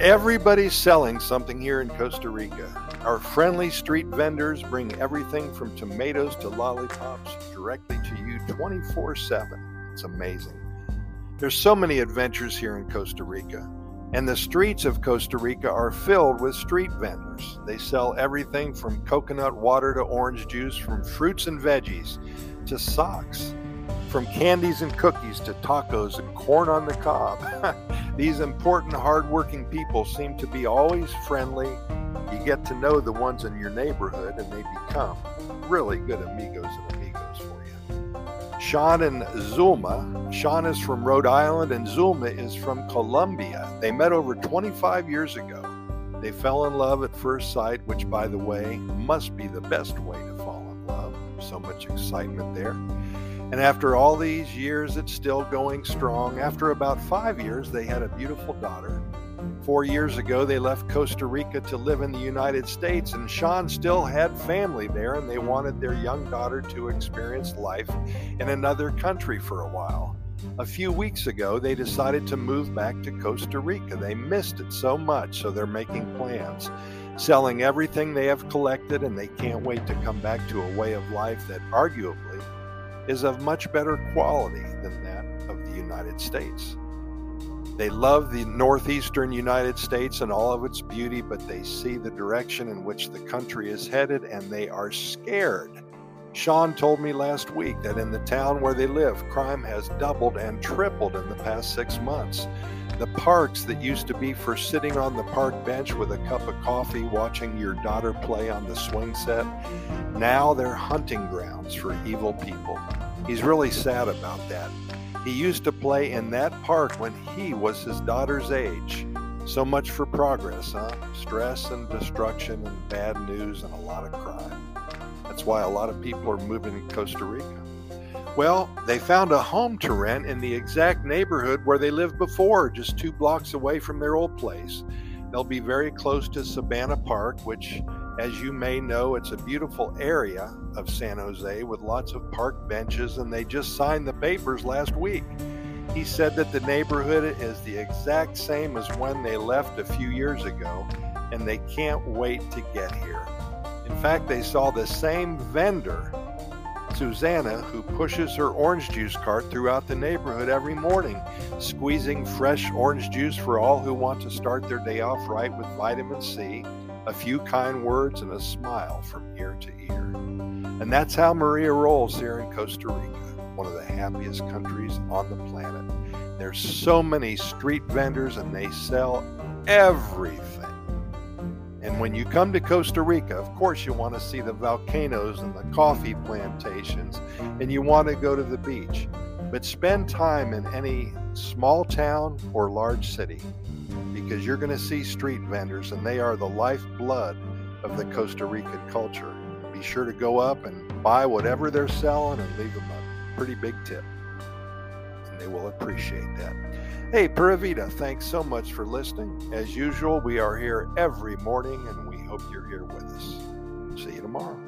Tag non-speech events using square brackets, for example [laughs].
Everybody's selling something here in Costa Rica. Our friendly street vendors bring everything from tomatoes to lollipops directly to you 24 7. It's amazing. There's so many adventures here in Costa Rica, and the streets of Costa Rica are filled with street vendors. They sell everything from coconut water to orange juice, from fruits and veggies to socks, from candies and cookies to tacos and corn on the cob. [laughs] These important, hardworking people seem to be always friendly. You get to know the ones in your neighborhood, and they become really good amigos and amigos for you. Sean and Zulma. Sean is from Rhode Island, and Zulma is from Colombia. They met over 25 years ago. They fell in love at first sight, which, by the way, must be the best way to fall in love. So much excitement there. And after all these years, it's still going strong. After about five years, they had a beautiful daughter. Four years ago, they left Costa Rica to live in the United States, and Sean still had family there, and they wanted their young daughter to experience life in another country for a while. A few weeks ago, they decided to move back to Costa Rica. They missed it so much, so they're making plans, selling everything they have collected, and they can't wait to come back to a way of life that arguably is of much better quality than that of the United States. They love the northeastern United States and all of its beauty, but they see the direction in which the country is headed and they are scared. Sean told me last week that in the town where they live, crime has doubled and tripled in the past six months. The parks that used to be for sitting on the park bench with a cup of coffee watching your daughter play on the swing set, now they're hunting grounds for evil people. He's really sad about that. He used to play in that park when he was his daughter's age. So much for progress, huh? Stress and destruction and bad news and a lot of crime. That's why a lot of people are moving to Costa Rica. Well, they found a home to rent in the exact neighborhood where they lived before, just two blocks away from their old place. They'll be very close to Sabana Park, which as you may know, it's a beautiful area of San Jose with lots of park benches, and they just signed the papers last week. He said that the neighborhood is the exact same as when they left a few years ago, and they can't wait to get here. In fact, they saw the same vendor, Susanna, who pushes her orange juice cart throughout the neighborhood every morning, squeezing fresh orange juice for all who want to start their day off right with vitamin C a few kind words, and a smile from ear to ear. And that's how Maria rolls here in Costa Rica, one of the happiest countries on the planet. There's so many street vendors and they sell everything. And when you come to Costa Rica, of course, you want to see the volcanoes and the coffee plantations, and you want to go to the beach. But spend time in any small town or large city because you're going to see street vendors and they are the lifeblood of the Costa Rican culture. Be sure to go up and buy whatever they're selling and leave them a pretty big tip they will appreciate that. Hey, Pura thanks so much for listening. As usual, we are here every morning and we hope you're here with us. See you tomorrow.